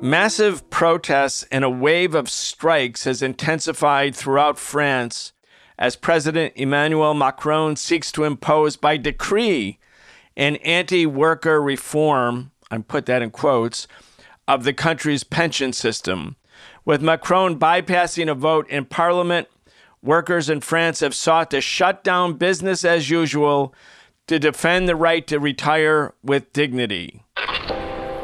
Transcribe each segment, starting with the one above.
Massive protests and a wave of strikes has intensified throughout France as President Emmanuel Macron seeks to impose by decree an anti worker reform, I put that in quotes, of the country's pension system. With Macron bypassing a vote in parliament, workers in France have sought to shut down business as usual to defend the right to retire with dignity.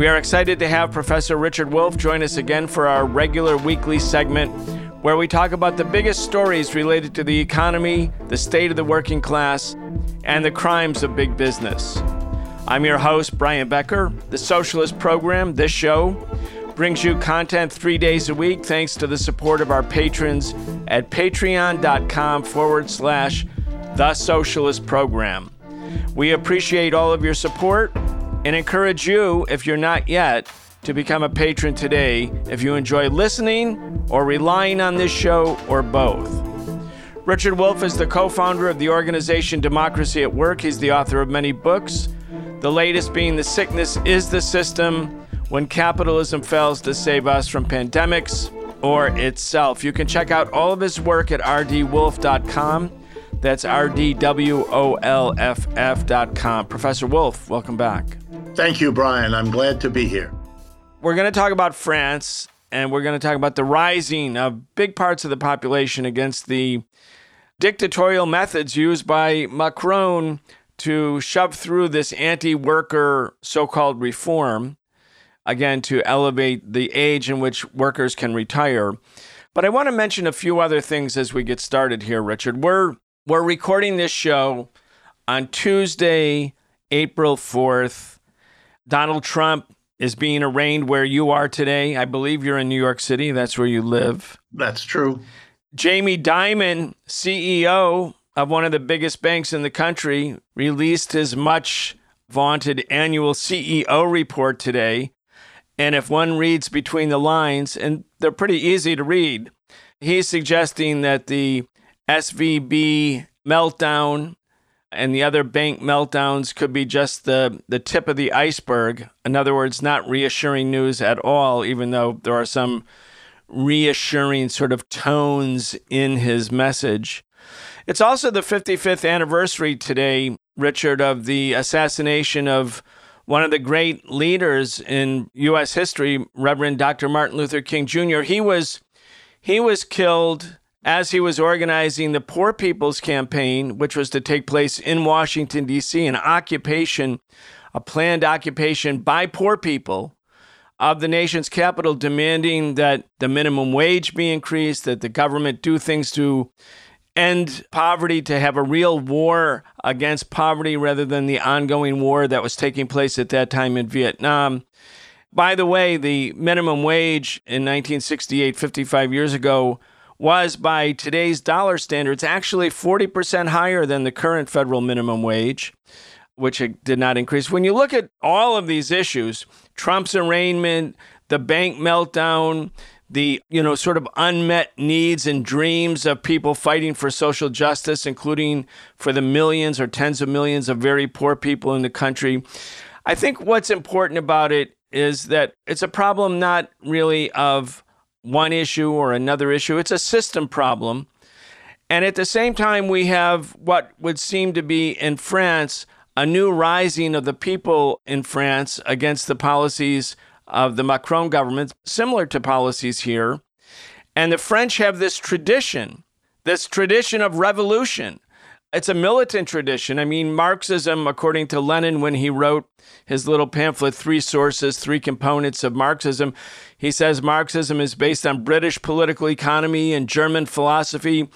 We are excited to have Professor Richard Wolff join us again for our regular weekly segment where we talk about the biggest stories related to the economy, the state of the working class, and the crimes of big business. I'm your host, Brian Becker. The Socialist Program, this show, brings you content three days a week thanks to the support of our patrons at patreon.com forward slash the Socialist Program. We appreciate all of your support and encourage you, if you're not yet, to become a patron today if you enjoy listening or relying on this show or both. Richard Wolff is the co founder of the organization Democracy at Work. He's the author of many books, the latest being The Sickness is the System When Capitalism Fails to Save Us from Pandemics or Itself. You can check out all of his work at rdwolff.com. That's rdwolff.com. Professor Wolff, welcome back. Thank you, Brian. I'm glad to be here. We're going to talk about France and we're going to talk about the rising of big parts of the population against the dictatorial methods used by Macron to shove through this anti worker so called reform, again, to elevate the age in which workers can retire. But I want to mention a few other things as we get started here, Richard. We're, we're recording this show on Tuesday, April 4th. Donald Trump is being arraigned where you are today. I believe you're in New York City. That's where you live. That's true. Jamie Dimon, CEO of one of the biggest banks in the country, released his much vaunted annual CEO report today. And if one reads between the lines, and they're pretty easy to read, he's suggesting that the SVB meltdown and the other bank meltdowns could be just the, the tip of the iceberg. In other words, not reassuring news at all, even though there are some reassuring sort of tones in his message. It's also the 55th anniversary today, Richard, of the assassination of one of the great leaders in U.S. history, Reverend Dr. Martin Luther King Jr. He was he was killed as he was organizing the Poor People's Campaign, which was to take place in Washington, D.C., an occupation, a planned occupation by poor people of the nation's capital, demanding that the minimum wage be increased, that the government do things to end poverty, to have a real war against poverty rather than the ongoing war that was taking place at that time in Vietnam. By the way, the minimum wage in 1968, 55 years ago, was by today's dollar standards actually 40% higher than the current federal minimum wage, which did not increase. When you look at all of these issues, Trump's arraignment, the bank meltdown, the you know sort of unmet needs and dreams of people fighting for social justice including for the millions or tens of millions of very poor people in the country i think what's important about it is that it's a problem not really of one issue or another issue. It's a system problem. And at the same time, we have what would seem to be in France a new rising of the people in France against the policies of the Macron government, similar to policies here. And the French have this tradition, this tradition of revolution it's a militant tradition. I mean, Marxism, according to Lenin, when he wrote his little pamphlet, Three Sources, Three Components of Marxism, he says Marxism is based on British political economy and German philosophy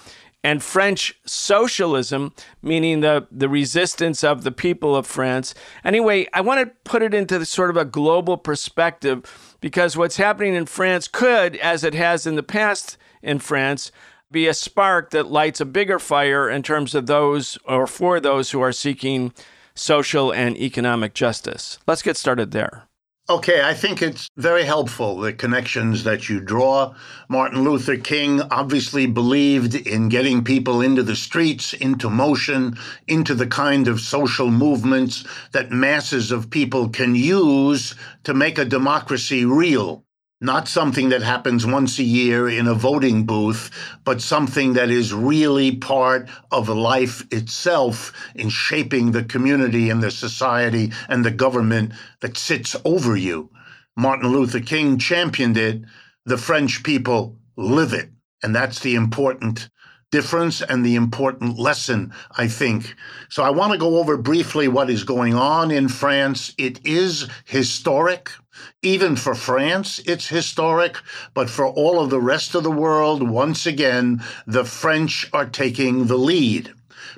and French socialism, meaning the, the resistance of the people of France. Anyway, I want to put it into sort of a global perspective because what's happening in France could, as it has in the past in France, be a spark that lights a bigger fire in terms of those or for those who are seeking social and economic justice. Let's get started there. Okay, I think it's very helpful, the connections that you draw. Martin Luther King obviously believed in getting people into the streets, into motion, into the kind of social movements that masses of people can use to make a democracy real not something that happens once a year in a voting booth, but something that is really part of life itself in shaping the community and the society and the government that sits over you. Martin Luther King championed it. The French people live it. And that's the important difference and the important lesson, I think. So I want to go over briefly what is going on in France. It is historic. Even for France, it's historic, but for all of the rest of the world, once again, the French are taking the lead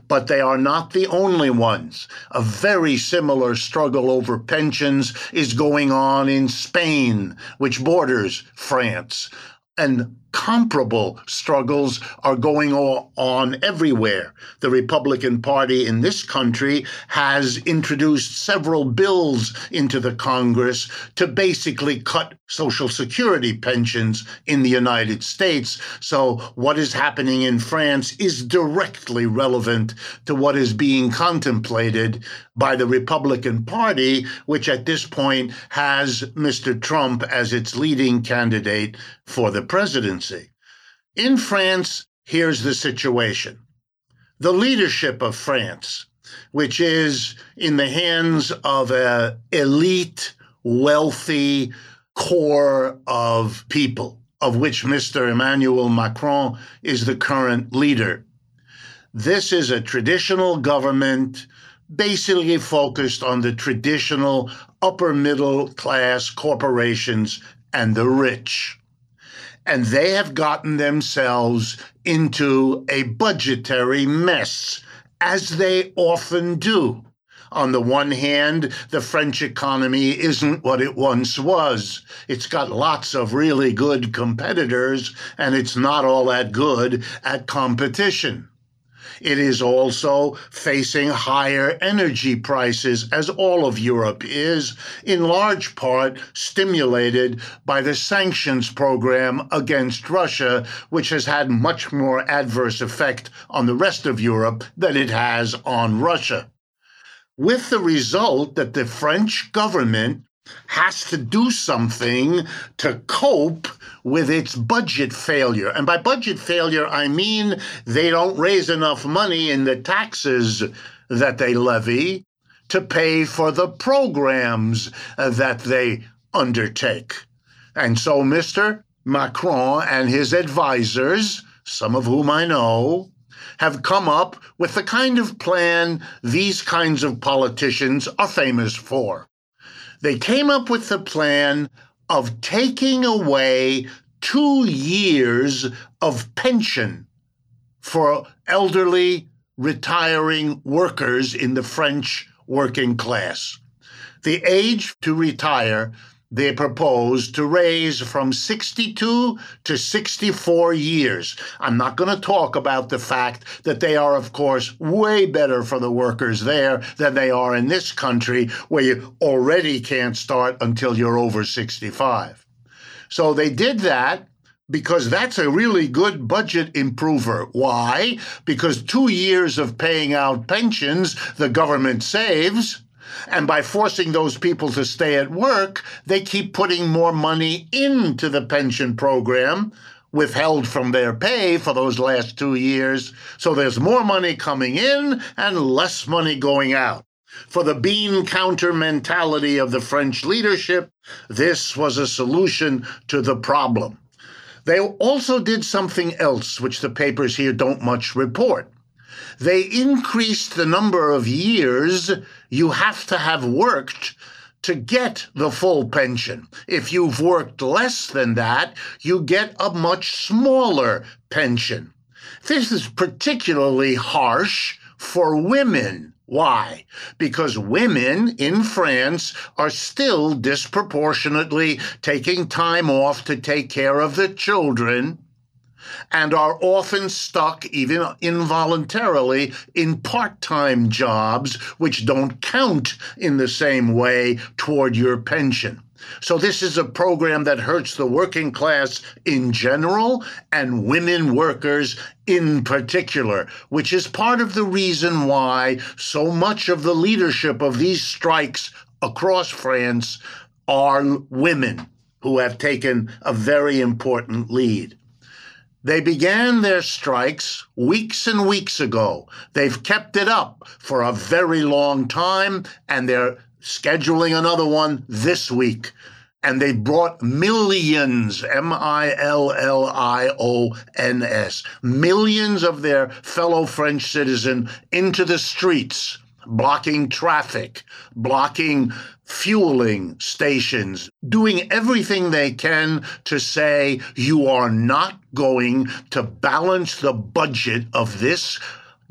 but they are not the only ones. A very similar struggle over pensions is going on in Spain, which borders France. And comparable struggles are going on everywhere. The Republican Party in this country has introduced several bills into the Congress to basically cut Social Security pensions in the United States. So, what is happening in France is directly relevant to what is being contemplated by the Republican Party, which at this point has Mr. Trump as its leading candidate for the presidency. In France, here's the situation the leadership of France, which is in the hands of an elite, wealthy core of people, of which Mr. Emmanuel Macron is the current leader. This is a traditional government basically focused on the traditional upper middle class corporations and the rich and they have gotten themselves into a budgetary mess, as they often do. On the one hand, the French economy isn't what it once was. It's got lots of really good competitors, and it's not all that good at competition. It is also facing higher energy prices, as all of Europe is, in large part stimulated by the sanctions program against Russia, which has had much more adverse effect on the rest of Europe than it has on Russia. With the result that the French government has to do something to cope with its budget failure. And by budget failure, I mean they don't raise enough money in the taxes that they levy to pay for the programs that they undertake. And so Mr. Macron and his advisors, some of whom I know, have come up with the kind of plan these kinds of politicians are famous for. They came up with the plan of taking away two years of pension for elderly retiring workers in the French working class. The age to retire they propose to raise from 62 to 64 years. I'm not going to talk about the fact that they are, of course, way better for the workers there than they are in this country, where you already can't start until you're over 65. So they did that because that's a really good budget improver. Why? Because two years of paying out pensions, the government saves and by forcing those people to stay at work, they keep putting more money into the pension program, withheld from their pay for those last two years. So there's more money coming in and less money going out. For the bean counter mentality of the French leadership, this was a solution to the problem. They also did something else, which the papers here don't much report they increased the number of years you have to have worked to get the full pension. If you've worked less than that, you get a much smaller pension. This is particularly harsh for women. Why? Because women in France are still disproportionately taking time off to take care of the children and are often stuck, even involuntarily, in part time jobs which don't count in the same way toward your pension. So, this is a program that hurts the working class in general and women workers in particular, which is part of the reason why so much of the leadership of these strikes across France are women who have taken a very important lead. They began their strikes weeks and weeks ago. They've kept it up for a very long time, and they're scheduling another one this week. And they brought millions, M I L L I O N S, millions of their fellow French citizens into the streets, blocking traffic, blocking fueling stations, doing everything they can to say you are not going to balance the budget of this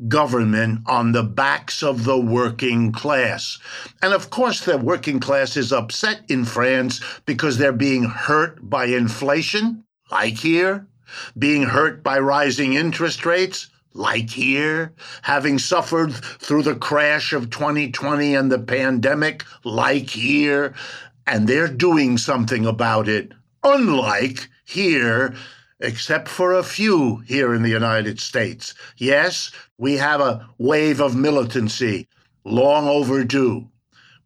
government on the backs of the working class. And of course, the working class is upset in France because they're being hurt by inflation, like here, being hurt by rising interest rates, like here, having suffered through the crash of 2020 and the pandemic, like here, and they're doing something about it, unlike here, except for a few here in the United States. Yes, we have a wave of militancy, long overdue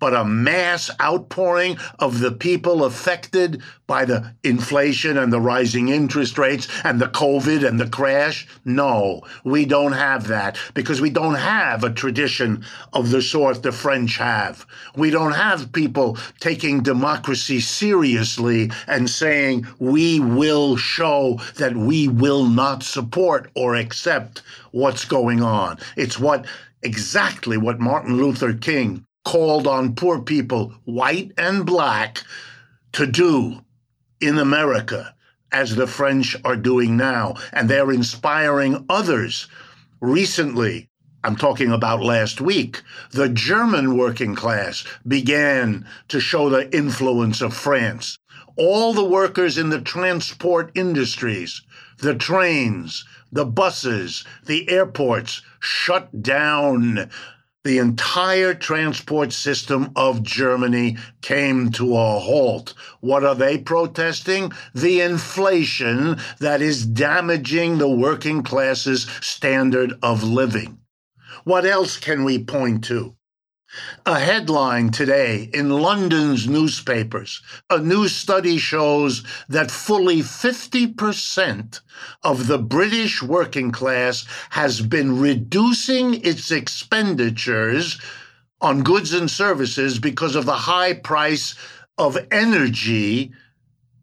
but a mass outpouring of the people affected by the inflation and the rising interest rates and the COVID and the crash? No, we don't have that because we don't have a tradition of the sort the French have. We don't have people taking democracy seriously and saying, we will show that we will not support or accept what's going on. It's what exactly what Martin Luther King called on poor people, white and black, to do in America as the French are doing now. And they're inspiring others. Recently, I'm talking about last week, the German working class began to show the influence of France. All the workers in the transport industries, the trains, the buses, the airports shut down the entire transport system of Germany came to a halt. What are they protesting? The inflation that is damaging the working class's standard of living. What else can we point to? A headline today in London's newspapers. A new study shows that fully 50% of the British working class has been reducing its expenditures on goods and services because of the high price of energy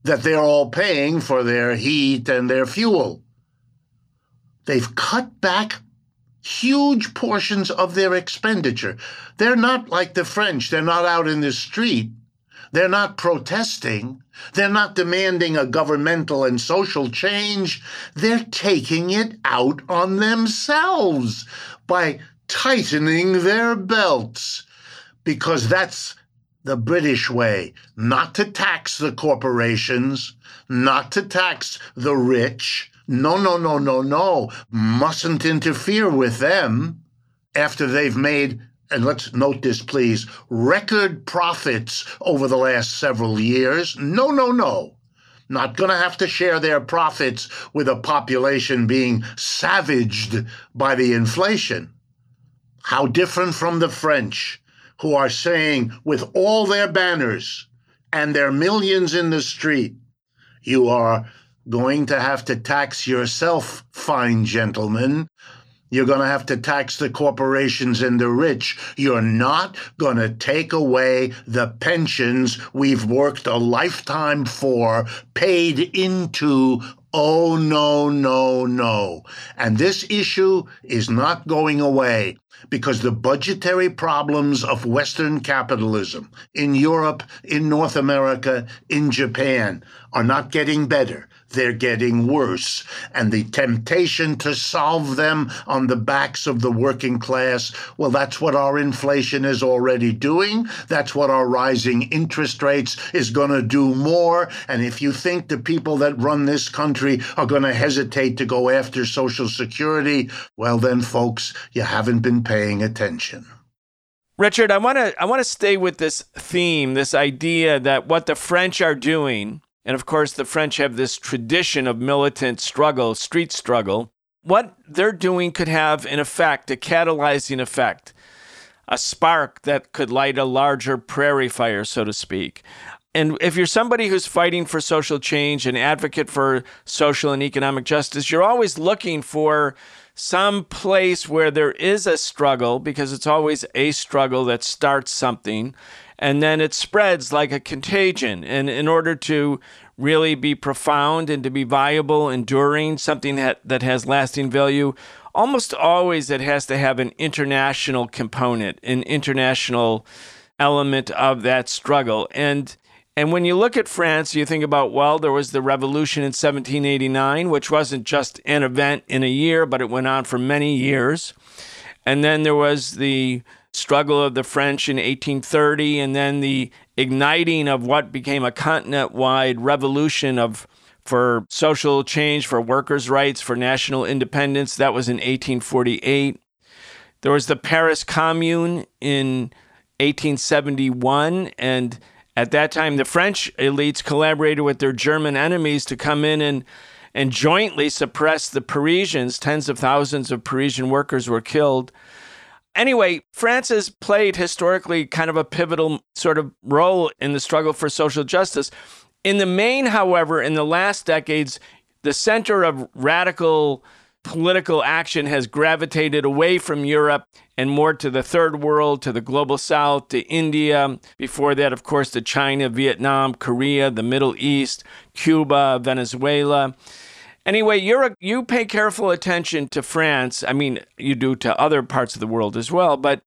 that they're all paying for their heat and their fuel. They've cut back huge portions of their expenditure. They're not like the French, they're not out in the street. They're not protesting. They're not demanding a governmental and social change. They're taking it out on themselves by tightening their belts. Because that's the British way not to tax the corporations, not to tax the rich, no, no, no, no, no. Mustn't interfere with them after they've made, and let's note this, please, record profits over the last several years. No, no, no. Not going to have to share their profits with a population being savaged by the inflation. How different from the French, who are saying with all their banners and their millions in the street, you are going to have to tax yourself, fine gentlemen. You're going to have to tax the corporations and the rich. You're not going to take away the pensions we've worked a lifetime for, paid into. Oh, no, no, no. And this issue is not going away. because the budgetary problems of Western capitalism in Europe, in North America, in Japan are not getting better they're getting worse. And the temptation to solve them on the backs of the working class, well, that's what our inflation is already doing. That's what our rising interest rates is going to do more. And if you think the people that run this country are going to hesitate to go after Social Security, well, then, folks, you haven't been paying attention. Richard, I want to I want to stay with this theme, this idea that what the French are doing and of course, the French have this tradition of militant struggle, street struggle. What they're doing could have an effect, a catalyzing effect, a spark that could light a larger prairie fire, so to speak. And if you're somebody who's fighting for social change, an advocate for social and economic justice, you're always looking for some place where there is a struggle, because it's always a struggle that starts something and then it spreads like a contagion. And in order to really be profound and to be viable, enduring, something that, that has lasting value, almost always it has to have an international component, an international element of that struggle. And and when you look at France, you think about, well, there was the revolution in 1789, which wasn't just an event in a year, but it went on for many years. And then there was the struggle of the French in 1830, and then the igniting of what became a continent wide revolution of for social change, for workers' rights, for national independence. That was in 1848. There was the Paris Commune in 1871, and at that time, the French elites collaborated with their German enemies to come in and and jointly suppress the Parisians. Tens of thousands of Parisian workers were killed. Anyway, France has played historically kind of a pivotal sort of role in the struggle for social justice. In the main, however, in the last decades, the center of radical political action has gravitated away from Europe and more to the third world, to the global south, to India. Before that, of course, to China, Vietnam, Korea, the Middle East, Cuba, Venezuela. Anyway, you pay careful attention to France. I mean, you do to other parts of the world as well, but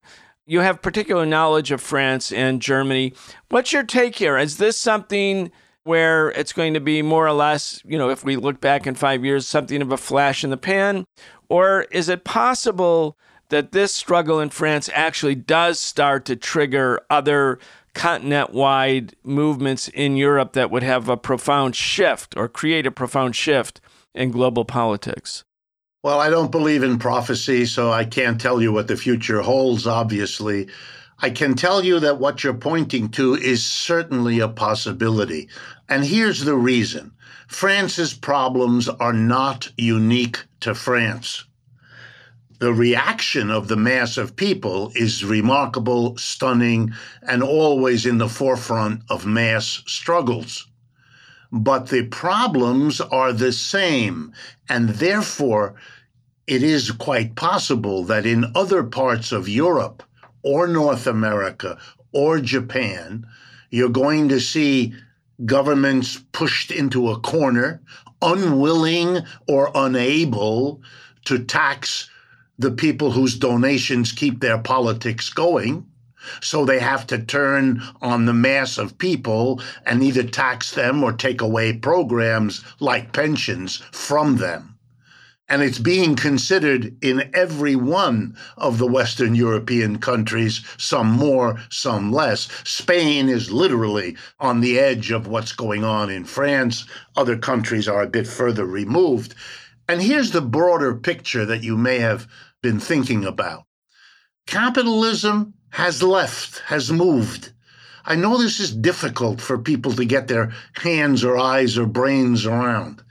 you have particular knowledge of France and Germany. What's your take here? Is this something where it's going to be more or less, you know, if we look back in five years, something of a flash in the pan? Or is it possible that this struggle in France actually does start to trigger other continent wide movements in Europe that would have a profound shift or create a profound shift in global politics? Well, I don't believe in prophecy, so I can't tell you what the future holds, obviously. I can tell you that what you're pointing to is certainly a possibility. And here's the reason France's problems are not unique to France. The reaction of the mass of people is remarkable, stunning, and always in the forefront of mass struggles but the problems are the same. And therefore, it is quite possible that in other parts of Europe or North America or Japan, you're going to see governments pushed into a corner, unwilling or unable to tax the people whose donations keep their politics going. So they have to turn on the mass of people and either tax them or take away programs like pensions from them. And it's being considered in every one of the Western European countries, some more, some less. Spain is literally on the edge of what's going on in France. Other countries are a bit further removed. And here's the broader picture that you may have been thinking about capitalism has left, has moved. I know this is difficult for people to get their hands or eyes or brains around.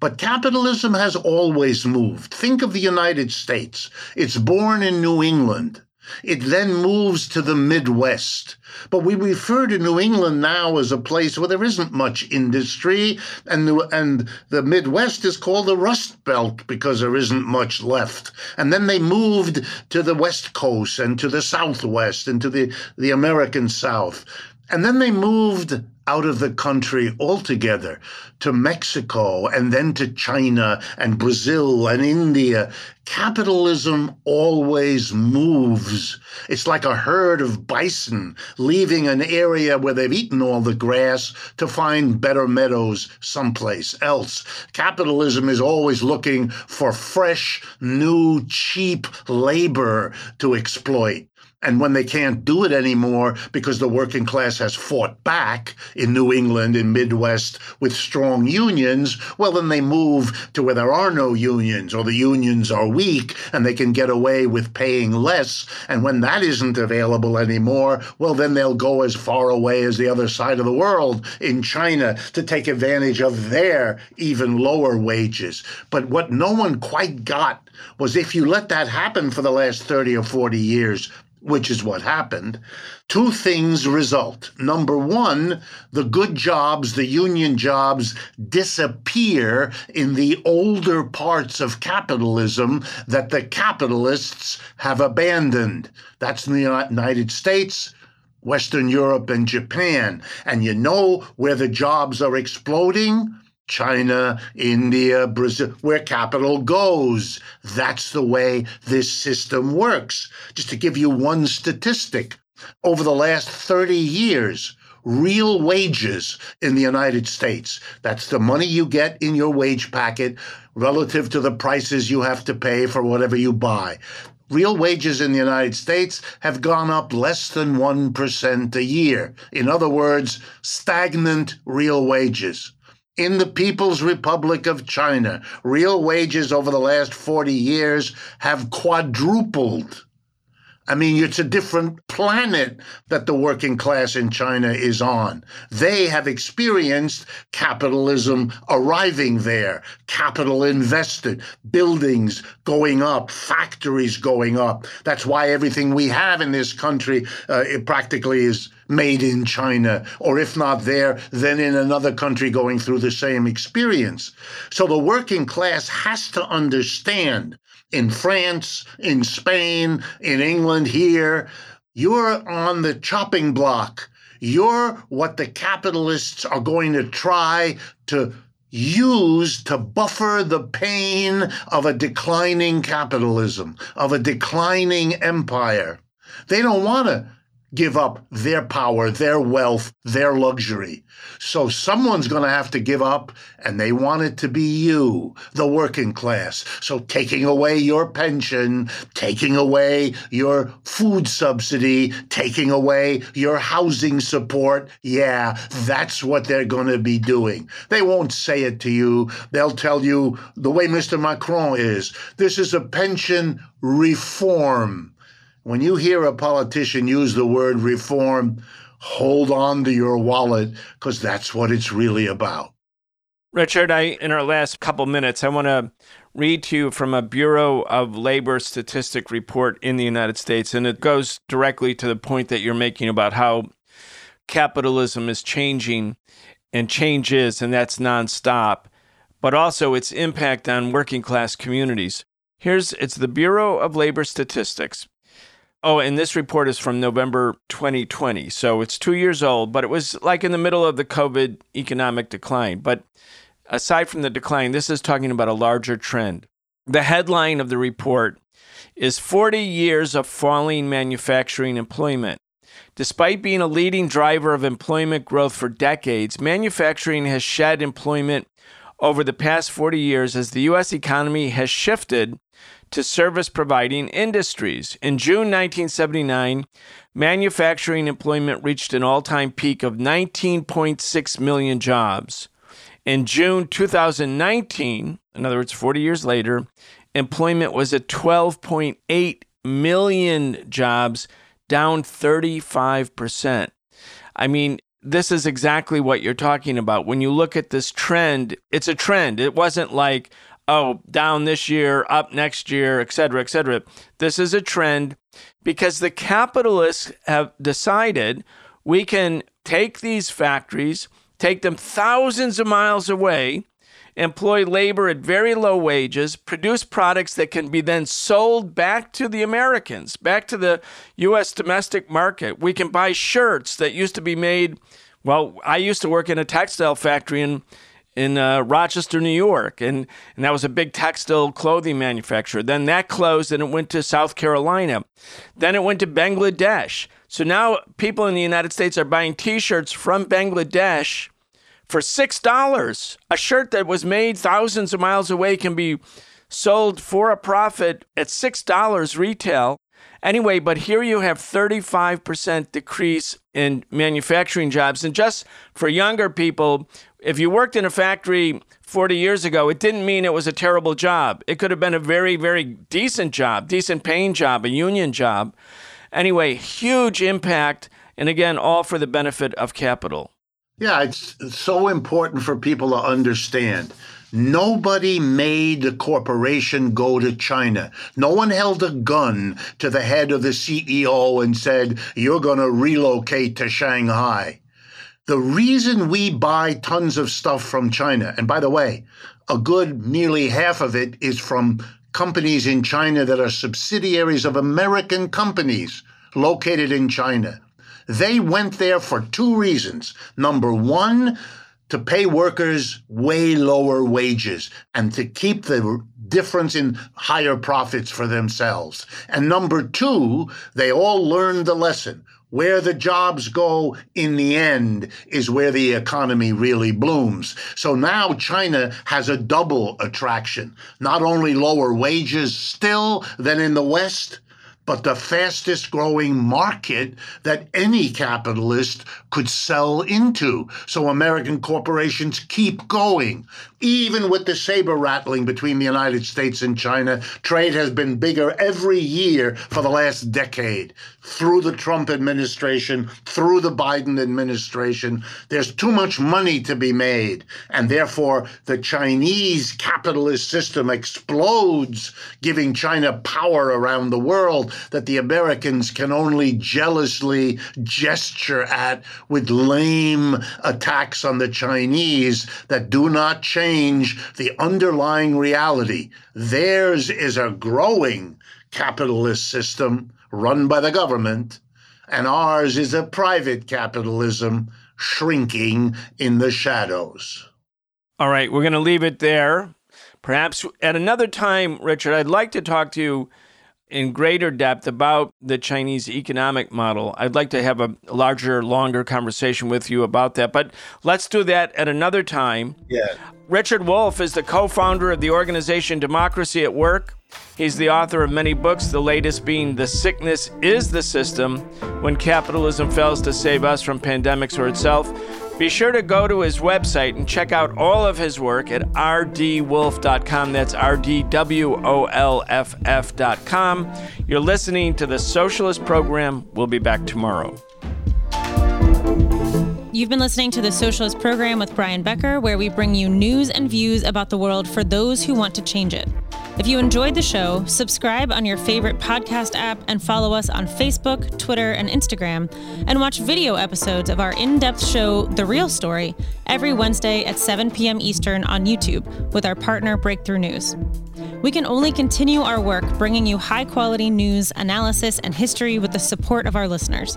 But capitalism has always moved. Think of the United States. It's born in New England. It then moves to the Midwest. But we refer to New England now as a place where there isn't much industry, and the, and the Midwest is called the Rust Belt because there isn't much left. And then they moved to the West Coast and to the Southwest and to the, the American South. And then they moved out of the country altogether to Mexico and then to China and Brazil and India. Capitalism always moves. It's like a herd of bison leaving an area where they've eaten all the grass to find better meadows someplace else. Capitalism is always looking for fresh, new, cheap labor to exploit. And when they can't do it anymore because the working class has fought back in New England, in Midwest, with strong unions, well, then they move to where there are no unions or the unions are weak and they can get away with paying less. And when that isn't available anymore, well, then they'll go as far away as the other side of the world in China to take advantage of their even lower wages. But what no one quite got was if you let that happen for the last 30 or 40 years, which is what happened, two things result. Number one, the good jobs, the union jobs, disappear in the older parts of capitalism that the capitalists have abandoned. That's in the United States. Western Europe and Japan. And you know where the jobs are exploding? China, India, Brazil, where capital goes. That's the way this system works. Just to give you one statistic, over the last 30 years, real wages in the United States, that's the money you get in your wage packet relative to the prices you have to pay for whatever you buy. Real wages in the United States have gone up less than 1% a year. In other words, stagnant real wages in the People's Republic of China, real wages over the last 40 years have quadrupled. I mean, it's a different planet that the working class in China is on. They have experienced capitalism arriving there, capital invested, buildings going up, factories going up. That's why everything we have in this country uh, practically is made in China, or if not there, then in another country going through the same experience. So the working class has to understand in France, in Spain, in England, here, you're on the chopping block. You're what the capitalists are going to try to use to buffer the pain of a declining capitalism, of a declining empire. They don't want to give up their power, their wealth, their luxury. So someone's going to have to give up, and they want it to be you, the working class. So taking away your pension, taking away your food subsidy, taking away your housing support. Yeah, that's what they're going to be doing. They won't say it to you. They'll tell you the way Mr. Macron is this is a pension reform. When you hear a politician use the word reform, hold on to your wallet because that's what it's really about. Richard, I in our last couple minutes, I want to read to you from a Bureau of Labor Statistic report in the United States, and it goes directly to the point that you're making about how capitalism is changing and changes, and that's nonstop, but also its impact on working class communities. Here's it's the Bureau of Labor Statistics. Oh, and this report is from November 2020. So it's two years old, but it was like in the middle of the COVID economic decline. But aside from the decline, this is talking about a larger trend. The headline of the report is 40 years of falling manufacturing employment. Despite being a leading driver of employment growth for decades, manufacturing has shed employment over the past 40 years as the U.S. economy has shifted to service providing industries. In June 1979, manufacturing employment reached an all time peak of 19.6 million jobs. In June 2019, in other words, 40 years later, employment was at 12.8 million jobs, down 35%. I mean, this is exactly what you're talking about. When you look at this trend, it's a trend. It wasn't like, oh, down this year, up next year, et cetera, et cetera. This is a trend because the capitalists have decided we can take these factories, take them thousands of miles away, employ labor at very low wages, produce products that can be then sold back to the Americans, back to the US domestic market. We can buy shirts that used to be made Well, I used to work in a textile factory in in uh, Rochester, New York, and and that was a big textile clothing manufacturer. Then that closed, and it went to South Carolina. Then it went to Bangladesh. So now people in the United States are buying T-shirts from Bangladesh for $6. A shirt that was made thousands of miles away can be sold for a profit at $6 retail. Anyway, but here you have 35% decrease in manufacturing jobs. And just for younger people, if you worked in a factory 40 years ago, it didn't mean it was a terrible job. It could have been a very, very decent job, decent paying job, a union job. Anyway, huge impact. And again, all for the benefit of capital. Yeah, it's so important for people to understand. Nobody made the corporation go to China. No one held a gun to the head of the CEO and said, You're going to relocate to Shanghai. The reason we buy tons of stuff from China, and by the way, a good nearly half of it is from companies in China that are subsidiaries of American companies located in China. They went there for two reasons. Number one, to pay workers way lower wages and to keep the difference in higher profits for themselves. And number two, they all learned the lesson. Where the jobs go in the end is where the economy really blooms. So now China has a double attraction. Not only lower wages still than in the West, but the fastest growing market that any capitalist could sell into. So American corporations keep going. Even with the saber rattling between the United States and China, trade has been bigger every year for the last decade. Through the Trump administration, through the Biden administration, there's too much money to be made. And therefore, the Chinese capitalist system explodes, giving China power around the world that the Americans can only jealously gesture at with lame attacks on the Chinese that do not change the underlying reality. Theirs is a growing capitalist system run by the government, and ours is a private capitalism shrinking in the shadows. All right, we're going to leave it there. Perhaps at another time, Richard, I'd like to talk to you in greater depth about the Chinese economic model. I'd like to have a larger, longer conversation with you about that, but let's do that at another time. Yeah. Richard Wolff is the co founder of the organization Democracy at Work. He's the author of many books, the latest being The Sickness is the System When Capitalism Fails to Save Us from Pandemics or Itself. Be sure to go to his website and check out all of his work at rdwolff.com. That's R D W O L F F.com. You're listening to the Socialist Program. We'll be back tomorrow. You've been listening to the Socialist Program with Brian Becker, where we bring you news and views about the world for those who want to change it. If you enjoyed the show, subscribe on your favorite podcast app and follow us on Facebook, Twitter, and Instagram, and watch video episodes of our in depth show, The Real Story, every Wednesday at 7 p.m. Eastern on YouTube with our partner Breakthrough News. We can only continue our work bringing you high quality news, analysis, and history with the support of our listeners.